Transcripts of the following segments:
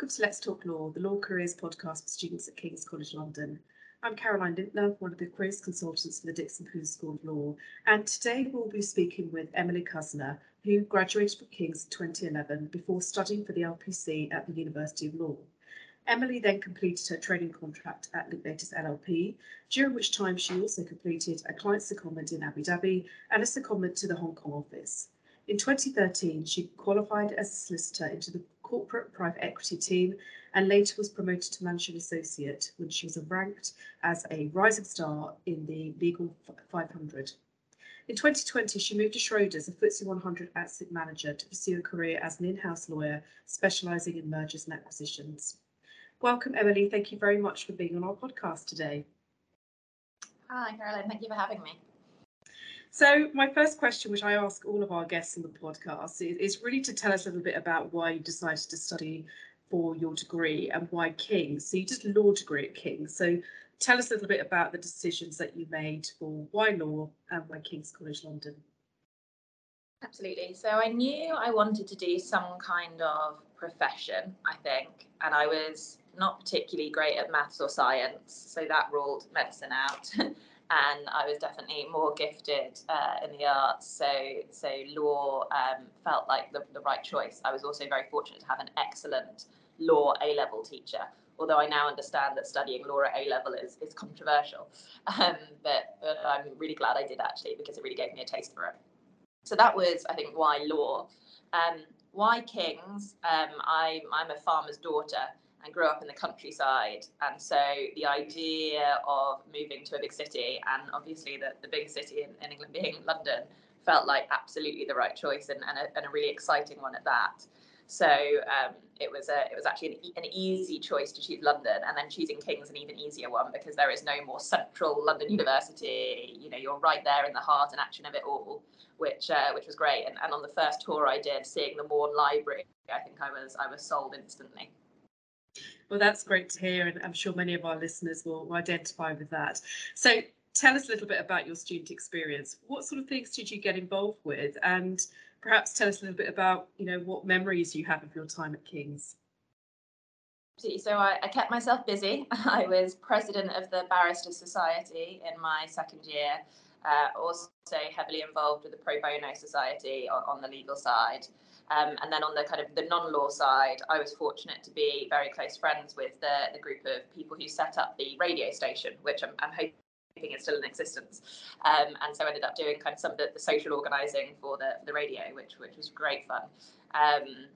welcome to Let's Talk Law, the Law Careers podcast for students at King's College London. I'm Caroline Lintner, one of the careers consultants for the Dickson Poon School of Law, and today we'll be speaking with Emily Cuzner, who graduated from King's in 2011 before studying for the LPC at the University of Law. Emily then completed her training contract at Linklaters LLP, during which time she also completed a client secondment in Abu Dhabi and a secondment to the Hong Kong office. In 2013, she qualified as a solicitor into the corporate private equity team and later was promoted to managing associate when she was ranked as a rising star in the Legal 500. In 2020, she moved to Schroders, a FTSE 100 asset manager, to pursue a career as an in-house lawyer specialising in mergers and acquisitions. Welcome, Emily. Thank you very much for being on our podcast today. Hi, Caroline. Thank you for having me. So, my first question, which I ask all of our guests in the podcast, is, really to tell us a little bit about why you decided to study for your degree and why King's. So, you did a law degree at King's. So, tell us a little bit about the decisions that you made for why law and why King's College London. Absolutely. So, I knew I wanted to do some kind of profession, I think, and I was not particularly great at maths or science, so that ruled medicine out. and I was definitely more gifted uh, in the arts. So, so law um, felt like the, the right choice. I was also very fortunate to have an excellent law A level teacher. Although I now understand that studying law at A level is, is controversial, um, but, I'm really glad I did actually because it really gave me a taste for it. So that was, I think, why law. Um, why Kings? Um, I, I'm a farmer's daughter, and grew up in the countryside. And so the idea of moving to a big city, and obviously the, the biggest city in, in England being London, felt like absolutely the right choice and, and, a, and a really exciting one at that. So um, it was a it was actually an, an, easy choice to choose London, and then choosing King's an even easier one because there is no more central London University. You know, you're right there in the heart and action of it all, which uh, which was great. And, and on the first tour I did, seeing the Maughan Library, I think I was I was sold instantly. Well, that's great to hear, and I'm sure many of our listeners will identify with that. So, tell us a little bit about your student experience. What sort of things did you get involved with, and perhaps tell us a little bit about, you know, what memories you have of your time at King's. So I, I kept myself busy. I was president of the Barrister Society in my second year. Uh, also heavily involved with the Pro Bono Society on, on the legal side. Um, and then on the kind of the non-law side, I was fortunate to be very close friends with the, the group of people who set up the radio station, which I'm, I'm hoping is still in existence. Um, and so ended up doing kind of some of the, the social organising for the, for the radio, which which was great fun. Um,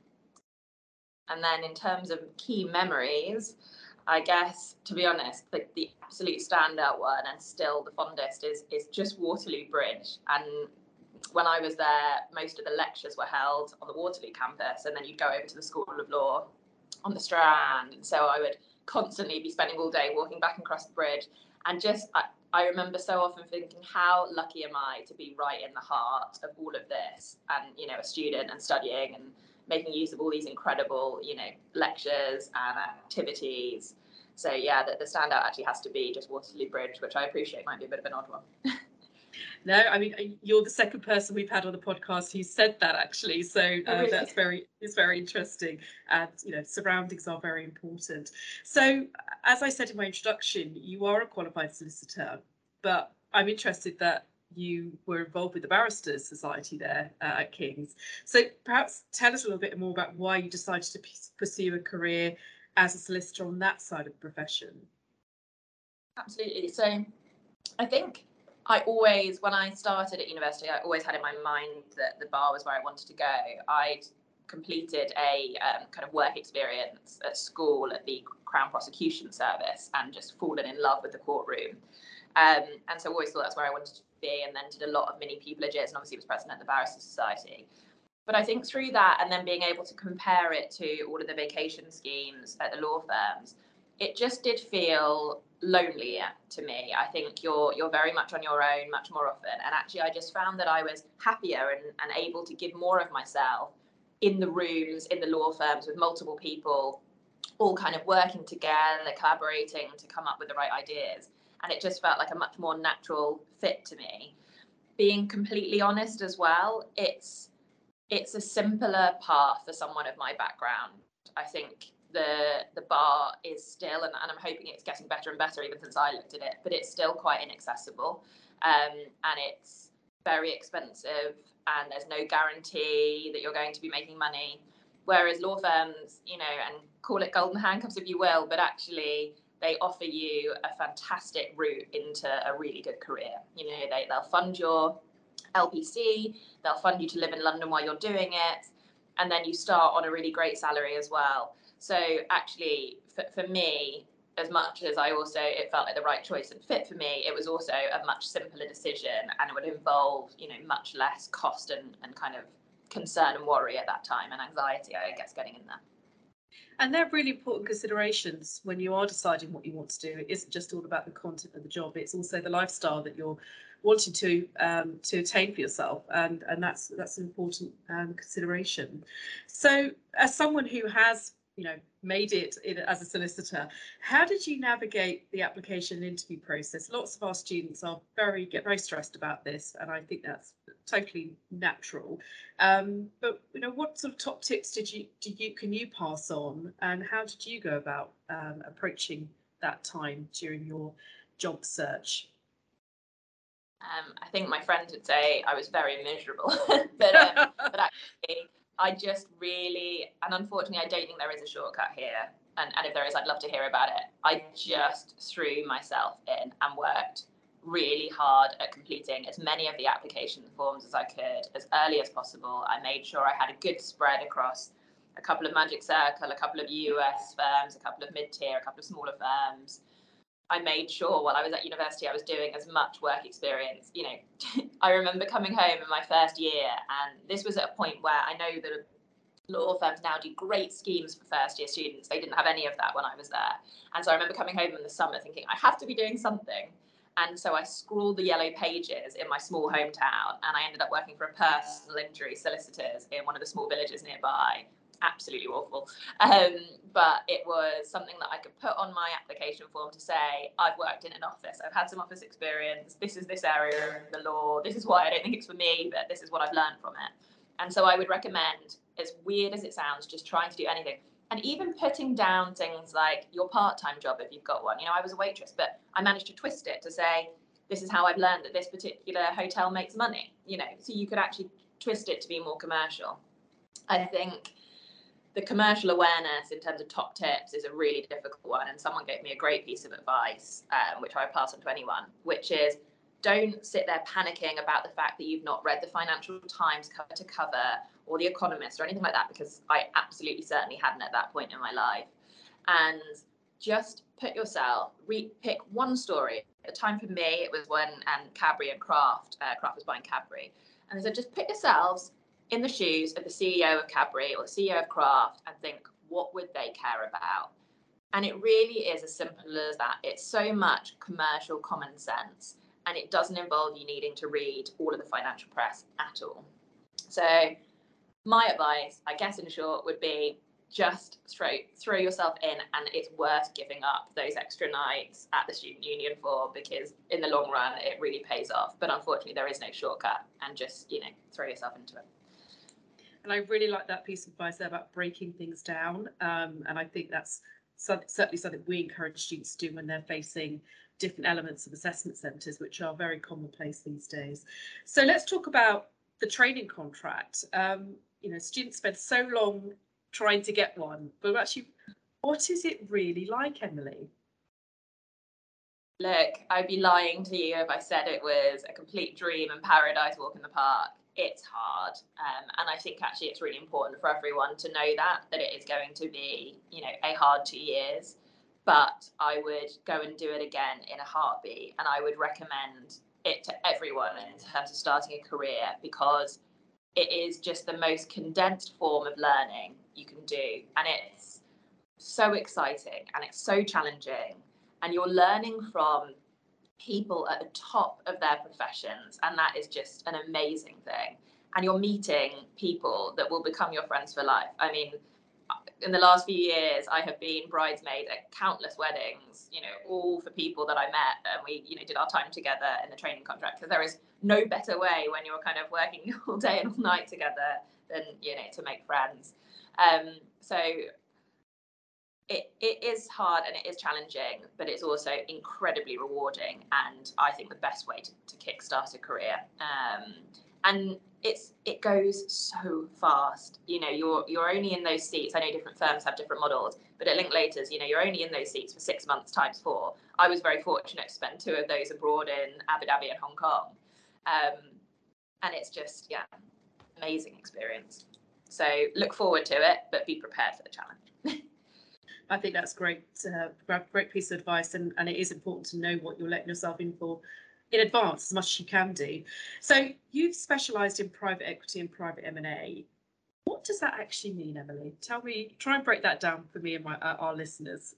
and then in terms of key memories, I guess to be honest, the, the absolute standout one and still the fondest is is just Waterloo Bridge and when I was there, most of the lectures were held on the Waterloo campus, and then you'd go over to the School of Law on the Strand. And so I would constantly be spending all day walking back and across the bridge. And just, I, I remember so often thinking, how lucky am I to be right in the heart of all of this? And, you know, a student and studying and making use of all these incredible, you know, lectures and activities. So, yeah, the, the standout actually has to be just Waterloo Bridge, which I appreciate might be a bit of an odd one. No, I mean uh, you're the second person we've had on the podcast who said that actually. So uh, oh, really? that's very it's very interesting, and you know surroundings are very important. So as I said in my introduction, you are a qualified solicitor, but I'm interested that you were involved with the Barristers Society there uh, at King's. So perhaps tell us a little bit more about why you decided to p- pursue a career as a solicitor on that side of the profession. Absolutely. So I think I always, when I started at university, I always had in my mind that the bar was where I wanted to go. I'd completed a um, kind of work experience at school at the Crown Prosecution Service and just fallen in love with the courtroom. Um, and so I always thought that's where I wanted to be, and then did a lot of mini pupillages, and obviously was president of the Barrister Society. But I think through that, and then being able to compare it to all of the vacation schemes at the law firms, it just did feel lonelier to me. I think you're you're very much on your own much more often. And actually I just found that I was happier and, and able to give more of myself in the rooms, in the law firms with multiple people, all kind of working together, collaborating to come up with the right ideas. And it just felt like a much more natural fit to me. Being completely honest as well, it's it's a simpler path for someone of my background. I think the the bar is still, and, and I'm hoping it's getting better and better even since I looked at it, but it's still quite inaccessible, um, and it's very expensive, and there's no guarantee that you're going to be making money. Whereas law firms, you know, and call it golden handcuffs if you will, but actually they offer you a fantastic route into a really good career. You know, they, they'll fund your LPC, they'll fund you to live in London while you're doing it, and then you start on a really great salary as well. So actually, for, for me, as much as I also it felt like the right choice and fit for me, it was also a much simpler decision and it would involve, you know, much less cost and, and kind of concern and worry at that time and anxiety, I guess, getting in there. And they're really important considerations when you are deciding what you want to do. It isn't just all about the content of the job; it's also the lifestyle that you're wanting to um, to attain for yourself, and and that's that's an important um, consideration. So, as someone who has you know made it in, as a solicitor. How did you navigate the application interview process? Lots of our students are very get very stressed about this and i think that's totally natural. Um, but you know what sort of top tips did you do you can you pass on and how did you go about um, approaching that time during your job search? Um, I think my friend would say I was very miserable, but um, but actually I just really, and unfortunately, I don't think there is a shortcut here. And, and if there is, I'd love to hear about it. I just threw myself in and worked really hard at completing as many of the application forms as I could as early as possible. I made sure I had a good spread across a couple of Magic Circle, a couple of US firms, a couple of mid tier, a couple of smaller firms. I made sure while I was at university I was doing as much work experience. You know, I remember coming home in my first year, and this was at a point where I know that law firms now do great schemes for first year students. They didn't have any of that when I was there. And so I remember coming home in the summer thinking, I have to be doing something. And so I scrawled the yellow pages in my small hometown, and I ended up working for a personal injury solicitors in one of the small villages nearby absolutely awful. Um, but it was something that I could put on my application form to say, I've worked in an office, I've had some office experience, this is this area of the law, this is why I don't think it's for me, but this is what I've learned from it. And so I would recommend, as weird as it sounds, just trying to do anything. And even putting down things like your part time job if you've got one. You know, I was a waitress, but I managed to twist it to say, this is how I've learned that this particular hotel makes money, you know, so you could actually twist it to be more commercial. I think the commercial awareness in terms of top tips is a really difficult one. And someone gave me a great piece of advice, um, which I pass on to anyone, which is don't sit there panicking about the fact that you've not read the Financial Times cover to cover or The Economist or anything like that, because I absolutely certainly hadn't at that point in my life. And just put yourself, re- pick one story. At the time for me, it was when um, Cadbury and Kraft, uh, Kraft was buying Cadbury. And they said, just put yourselves in the shoes of the CEO of Cadbury or CEO of Kraft and think, what would they care about? And it really is as simple as that. It's so much commercial common sense, and it doesn't involve you needing to read all of the financial press at all. So, my advice, I guess in short, would be just throw throw yourself in and it's worth giving up those extra nights at the student union for because in the long run it really pays off but unfortunately there is no shortcut and just you know throw yourself into it and I really like that piece of advice there about breaking things down. Um, and I think that's certainly something we encourage students to do when they're facing different elements of assessment centres, which are very commonplace these days. So let's talk about the training contract. Um, you know, students spend so long trying to get one, but actually, what is it really like, Emily? Look, I'd be lying to you if I said it was a complete dream and paradise walk in the park it's hard um, and i think actually it's really important for everyone to know that that it is going to be you know a hard two years. But i would go and do it again in a heartbeat and i would recommend it to everyone in terms of starting a career because it is just the most condensed form of learning you can do and it's so exciting and it's so challenging and you're learning from people at the top of their professions, and that is just an amazing thing. And you're meeting people that will become your friends for life. I mean, in the last few years, I have been bridesmaid at countless weddings, you know, all for people that I met and we, you know, did our time together in the training contract. Because there is no better way when you're kind of working all day and all night together than, you know, to make friends. Um, so it, it is hard and it is challenging, but it's also incredibly rewarding. And I think the best way to, to kickstart a career. Um, and it's it goes so fast. You know, you're you're only in those seats. I know different firms have different models, but at Linklaters, you know, you're only in those seats for six months times four. I was very fortunate to spend two of those abroad in Abu Dhabi and Hong Kong. Um, and it's just, yeah, amazing experience. So look forward to it, but be prepared for the challenge. I think that's great, uh, great piece of advice, and, and it is important to know what you're letting yourself in for in advance as much as you can do. So you've specialised in private equity and private M&A. What does that actually mean, Emily? Tell me, try and break that down for me and my, uh, our listeners.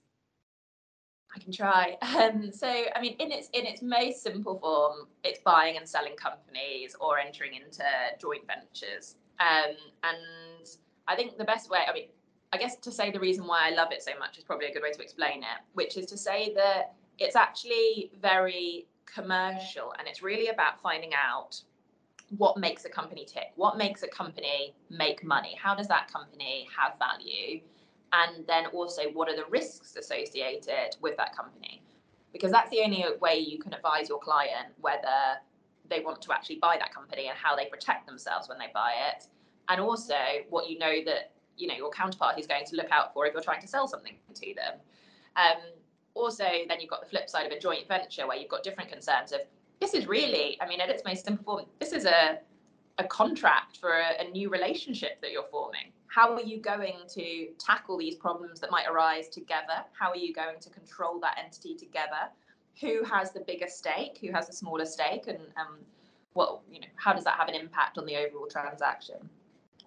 I can try. Um, so, I mean, in its in its most simple form, it's buying and selling companies or entering into joint ventures. Um, and I think the best way, I mean, I guess to say the reason why I love it so much is probably a good way to explain it, which is to say that it's actually very commercial and it's really about finding out what makes a company tick, what makes a company make money, how does that company have value, and then also what are the risks associated with that company. Because that's the only way you can advise your client whether they want to actually buy that company and how they protect themselves when they buy it. And also what you know that you know your counterpart is going to look out for if you're trying to sell something to them. Um, also, then you've got the flip side of a joint venture where you've got different concerns of this is really, I mean, at its most simple form, this is a a contract for a, a new relationship that you're forming. How are you going to tackle these problems that might arise together? How are you going to control that entity together? Who has the bigger stake? Who has the smaller stake? And um, you know, how does that have an impact on the overall transaction?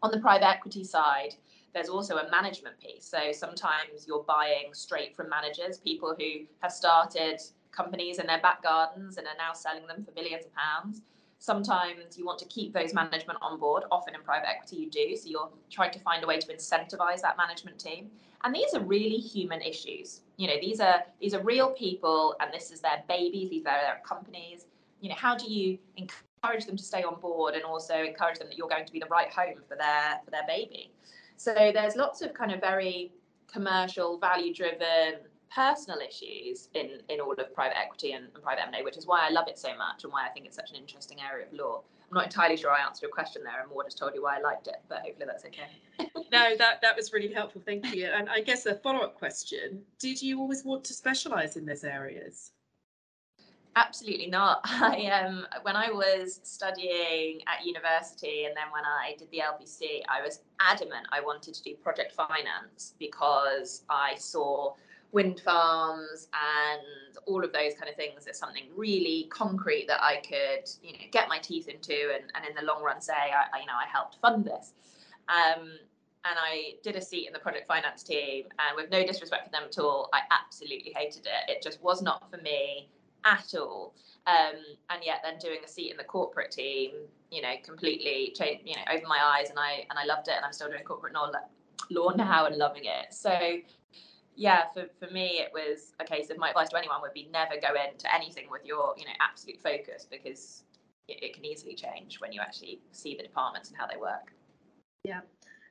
On the private equity side, there's also a management piece. So sometimes you're buying straight from managers, people who have started companies in their back gardens and are now selling them for millions of pounds. Sometimes you want to keep those management on board. Often in private equity, you do. So you're trying to find a way to incentivize that management team. And these are really human issues. You know, these are these are real people, and this is their babies. These are their companies. You know, how do you encourage them to stay on board and also encourage them that you're going to be the right home for their for their baby? So there's lots of kind of very commercial, value driven, personal issues in, in all of private equity and, and private M&A, which is why I love it so much and why I think it's such an interesting area of law. I'm not entirely sure I answered your question there and more just told you why I liked it, but hopefully that's okay. no, that, that was really helpful. Thank you. And I guess a follow up question Did you always want to specialise in those areas? Absolutely not. I um when I was studying at university and then when I did the LPC, I was adamant I wanted to do project finance because I saw wind farms and all of those kind of things as something really concrete that I could, you know, get my teeth into and, and in the long run say, I, you know, I helped fund this. Um, and I did a seat in the project finance team and with no disrespect for them at all, I absolutely hated it. It just was not for me at all. Um, and yet then doing a seat in the corporate team, you know, completely changed, you know, opened my eyes and I and I loved it and I'm still doing corporate law, law now and loving it. So yeah, for, for me it was a case of my advice to anyone would be never go into anything with your, you know, absolute focus because it, it can easily change when you actually see the departments and how they work. Yeah.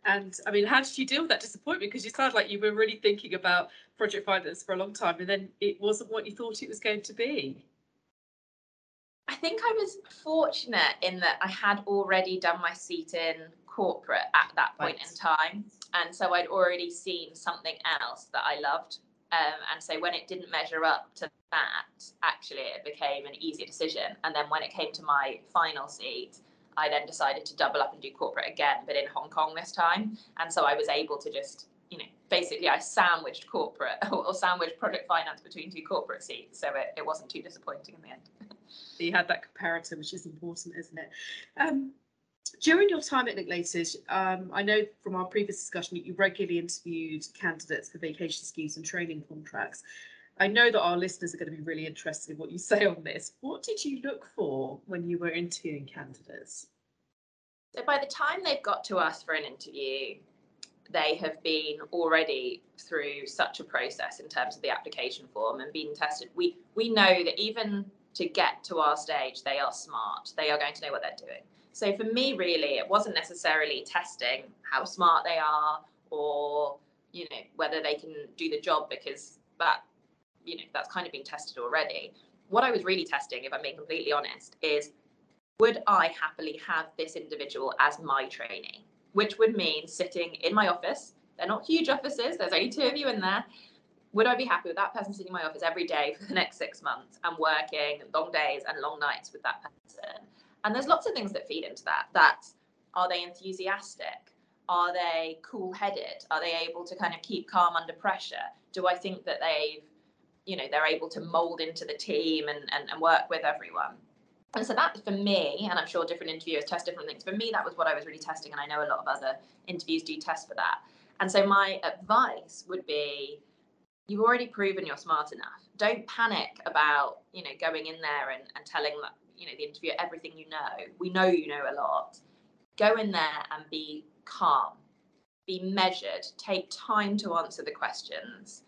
And I mean, how did you deal with that disappointment? Because you sound like you were really thinking about project finance for a long time, and then it wasn't what you thought it was going to be. I think I was fortunate in that I had already done my seat in corporate at that point right. in time, and so I'd already seen something else that I loved. Um, and so when it didn't measure up to that, actually it became an easier decision. And then when it came to my final seat, I then decided to double up and do corporate again, but in Hong Kong this time. And so I was able to just, you know, basically I sandwiched corporate or sandwiched project finance between two corporate seats. So it, it wasn't too disappointing in the end. you had that comparator, which is important, isn't it? Um, during your time at Linklaters, um, I know from our previous discussion that you regularly interviewed candidates for vacation schemes and training contracts. I know that our listeners are going to be really interested in what you say on this. What did you look for when you were interviewing candidates? So by the time they've got to us for an interview, they have been already through such a process in terms of the application form and being tested. We we know that even to get to our stage, they are smart. They are going to know what they're doing. So for me, really, it wasn't necessarily testing how smart they are or you know whether they can do the job because that you know that's kind of been tested already. What i was really testing if i'm being completely honest is would i happily have this individual as my trainee? Which would mean sitting in my office they're not huge offices there's only two of you in there would i be happy with that person sitting in my office every day for the next six months and working long days and long nights with that person? And there's lots of things that feed into that. That's are they enthusiastic? Are they cool headed are they able to kind of keep calm under pressure? Do i think that they've you know they're able to mold into the team and, and, and work with everyone. And so that for me and i'm sure different interviewers test different things for me that was what i was really testing and i know a lot of other interviews do test for that. And so my advice would be you've already proven you're smart enough. Don't panic about you know going in there and, and telling you know the interviewer everything you know. We know you know a lot. Go in there and be calm, be measured, take time to answer the questions,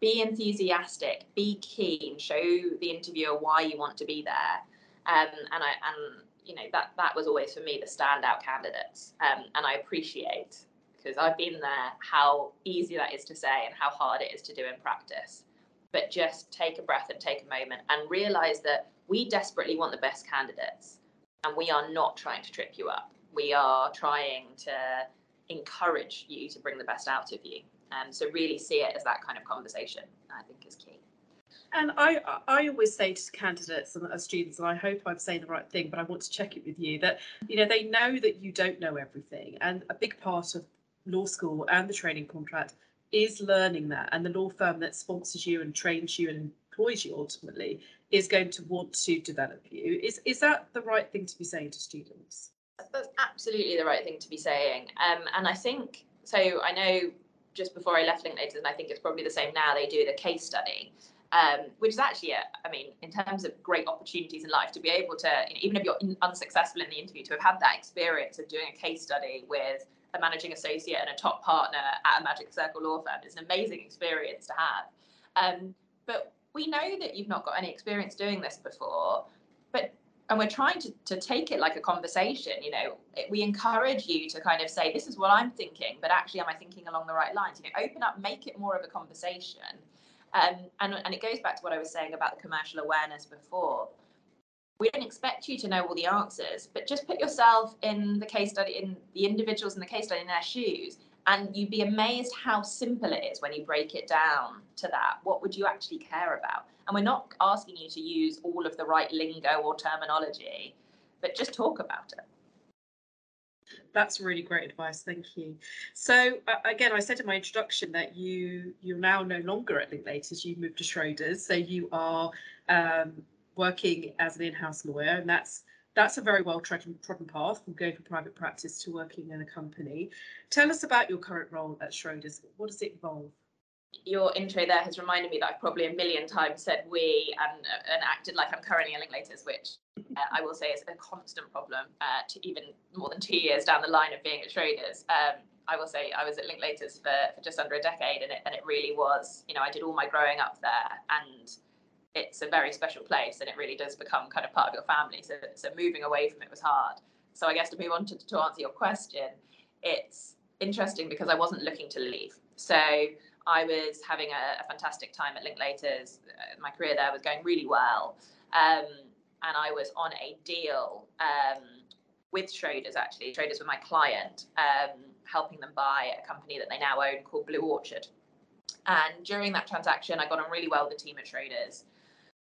be enthusiastic, be keen, show the interviewer why you want to be there. Um, and I and you know that that was always for me the standout candidates. Um, and I appreciate because I've been there how easy that is to say and how hard it is to do in practice. But just take a breath and take a moment and realize that we desperately want the best candidates and we are not trying to trip you up we are trying to encourage you to bring the best out of you. Um, so really see it as that kind of conversation, I think is key. And I, I always say to candidates and as students, and I hope I'm saying the right thing, but I want to check it with you that you know they know that you don't know everything, and a big part of law school and the training contract is learning that, and the law firm that sponsors you and trains you and employs you ultimately is going to want to develop you. Is is that the right thing to be saying to students? that's absolutely the right thing to be saying. Um, and I think so. I know just before I left Linklaters, and I think it's probably the same now. They do the case study, um, which is actually, a, I mean, in terms of great opportunities in life, to be able to, you know, even if you're in, unsuccessful in the interview, to have had that experience of doing a case study with a managing associate and a top partner at a Magic Circle law firm is an amazing experience to have. Um, but we know that you've not got any experience doing this before, but and we're trying to, to take it like a conversation you know we encourage you to kind of say this is what i'm thinking but actually am i thinking along the right lines? You know open up make it more of a conversation. Um, and, and it goes back to what i was saying about the commercial awareness before. We don't expect you to know all the answers but just put yourself in the case study in the individuals in the case study in their shoes and you'd be amazed how simple it is when you break it down to that. What would you actually care about? And we're not asking you to use all of the right lingo or terminology but just talk about it. That's really great advice thank you. So uh, again i said in my introduction that you you're now no longer at linklaters you moved to schroders. So you are um, working as an in-house lawyer and that's that's a very well trodden, trodden path from going from private practice to working in a company. Tell us about your current role at Schroders. What does it involve? Your intro there has reminded me that I've probably a million times said we and, and acted like I'm currently at Linklaters, which uh, I will say is a constant problem uh, to even more than two years down the line of being at Schroders. Um, I will say I was at Linklaters for, for just under a decade and it, and it really was, you know, I did all my growing up there and it's a very special place and it really does become kind of part of your family. So, so moving away from it was hard. So I guess to move on to, to answer your question, it's interesting because I wasn't looking to leave. So I was having a, a fantastic time at Linklaters. Uh, my career there was going really well. Um, and I was on a deal um, with Schroders actually. Schroders were my client, um, helping them buy a company that they now own called Blue Orchard. And during that transaction, I got on really well with the team at Schroders.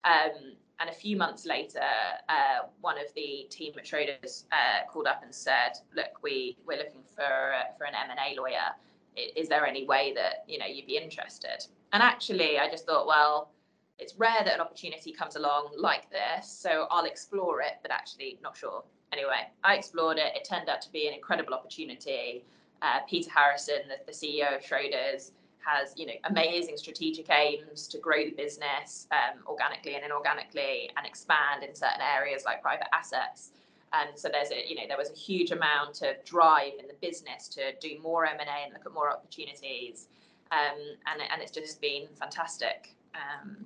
Um, and a few months later, uh, one of the team at Schroders uh, called up and said, "Look, we we're looking for uh, for an M and A lawyer. Is there any way that you know you'd be interested?" And actually, I just thought, well, it's rare that an opportunity comes along like this, so I'll explore it. But actually, not sure. Anyway, I explored it. It turned out to be an incredible opportunity. Uh, Peter Harrison, the, the CEO of Schroders, has you know amazing strategic aims to grow the business um, organically and inorganically and expand in certain areas like private assets. And so there's a you know there was a huge amount of drive in the business to do more m&a and look at more opportunities. Um, and, and it's just been fantastic. Um,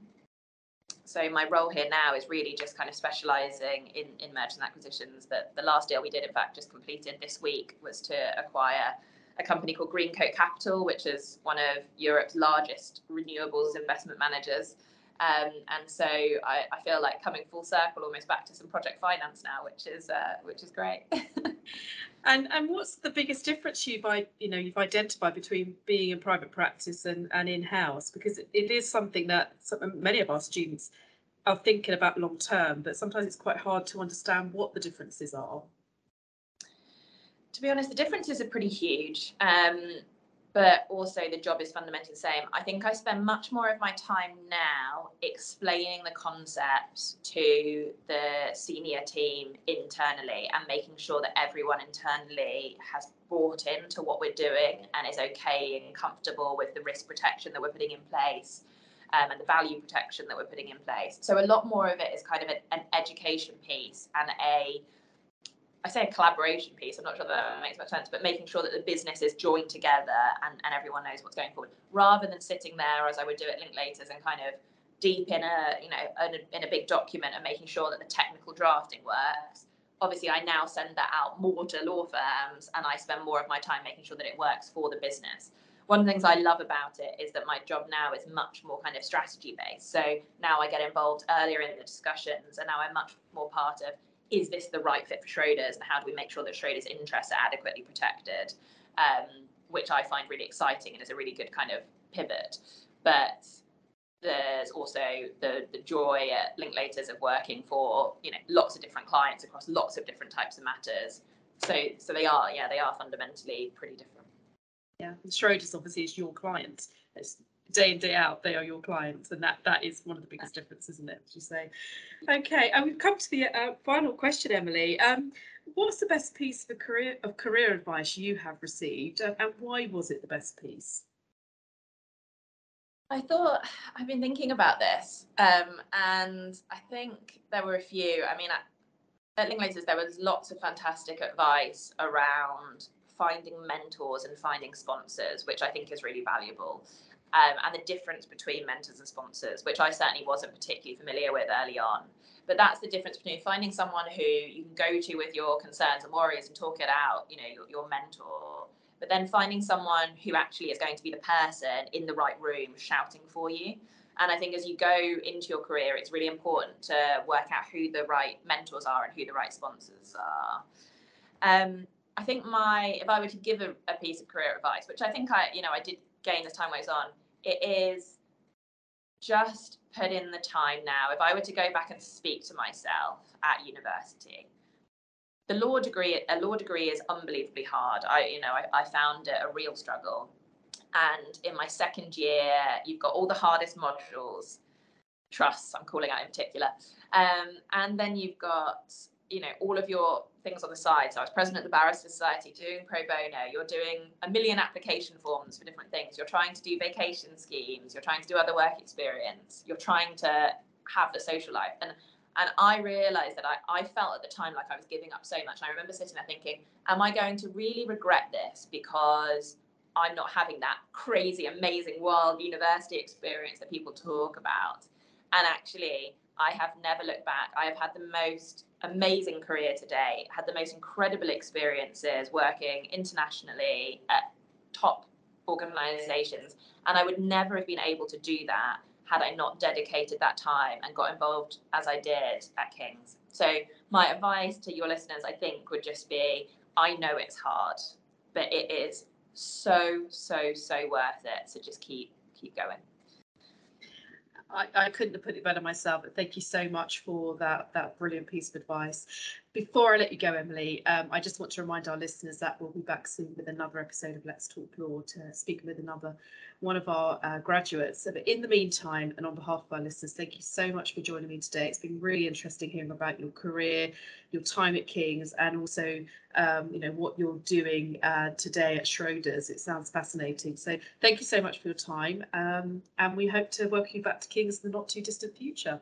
so my role here now is really just kind of specializing in, in mergers and acquisitions that the last deal we did in fact just completed this week was to acquire a company called Greencoat Capital, which is one of Europe's largest renewables investment managers. Um, and so I, I, feel like coming full circle almost back to some project finance now, which is uh, which is great. and and what's the biggest difference you by you know you've identified between being in private practice and, and in house because it, it is something that many of our students are thinking about long term, but sometimes it's quite hard to understand what the differences are. To be honest, the differences are pretty huge. Um, but also the job is fundamentally the same. I think I spend much more of my time now explaining the concepts to the senior team internally and making sure that everyone internally has bought into what we're doing and is okay and comfortable with the risk protection that we're putting in place. Um, and the value protection that we're putting in place. So a lot more of it is kind of an, an education piece and a I say a collaboration piece, I'm not sure that makes much sense, but making sure that the business is joined together and, and everyone knows what's going forward, rather than sitting there as I would do at Linklaters and kind of deep in a you know in a, in a big document and making sure that the technical drafting works. Obviously, I now send that out more to law firms, and I spend more of my time making sure that it works for the business. One of the things I love about it is that my job now is much more kind of strategy based. So now I get involved earlier in the discussions, and now I'm much more part of is this the right fit for Schroders and how do we make sure that Schroders' interests are adequately protected, um, which I find really exciting and is a really good kind of pivot. But there's also the the joy at Linklaters of working for you know lots of different clients across lots of different types of matters. So so they are yeah they are fundamentally pretty different. Yeah, Schroders obviously is your client. It's day in day out they are your clients and that that is one of the biggest differences isn't it as you say? Okay and we've come to the uh, final question emily. Um, what's the best piece of career of career advice you have received and, why was it the best piece? I thought I've been thinking about this, um, and I think there were a few. I mean, at, at Linklaters, there was lots of fantastic advice around finding mentors and finding sponsors, which I think is really valuable um, and the difference between mentors and sponsors, which I certainly wasn't particularly familiar with early on. But that's the difference between finding someone who you can go to with your concerns and worries and talk it out, you know, your, your mentor, but then finding someone who actually is going to be the person in the right room shouting for you. And I think as you go into your career, it's really important to work out who the right mentors are and who the right sponsors are. Um, I think my, if I were to give a, a piece of career advice, which I think I, you know, I did gain as time goes on, it is just put in the time now. If I were to go back and speak to myself at university, the law degree, a law degree is unbelievably hard. I, you know, I, I found it a real struggle. And in my second year, you've got all the hardest modules, trusts, I'm calling out in particular. Um, and then you've got, you know, all of your things on the side. So I was president of the Barrister Society doing pro bono. You're doing a million application forms for different things. You're trying to do vacation schemes. You're trying to do other work experience. You're trying to have the social life. And and I realized that I, I felt at the time like I was giving up so much. And I remember sitting there thinking, am I going to really regret this because I'm not having that crazy, amazing, wild university experience that people talk about? And actually, I have never looked back. I have had the most amazing career today, had the most incredible experiences working internationally at top organizations. And I would never have been able to do that had I not dedicated that time and got involved as I did at King's. So, my advice to your listeners, I think, would just be I know it's hard, but it is so, so, so worth it. So just keep keep going. I, I couldn't have put it better myself, but thank you so much for that that brilliant piece of advice. Before I let you go, Emily, um, I just want to remind our listeners that we'll be back soon with another episode of Let's Talk Law to speak with another one of our uh, graduates. But in the meantime, and on behalf of our listeners, thank you so much for joining me today. It's been really interesting hearing about your career, your time at King's, and also um, you know what you're doing uh, today at Schroders. It sounds fascinating. So thank you so much for your time, um, and we hope to welcome you back to King's in the not too distant future.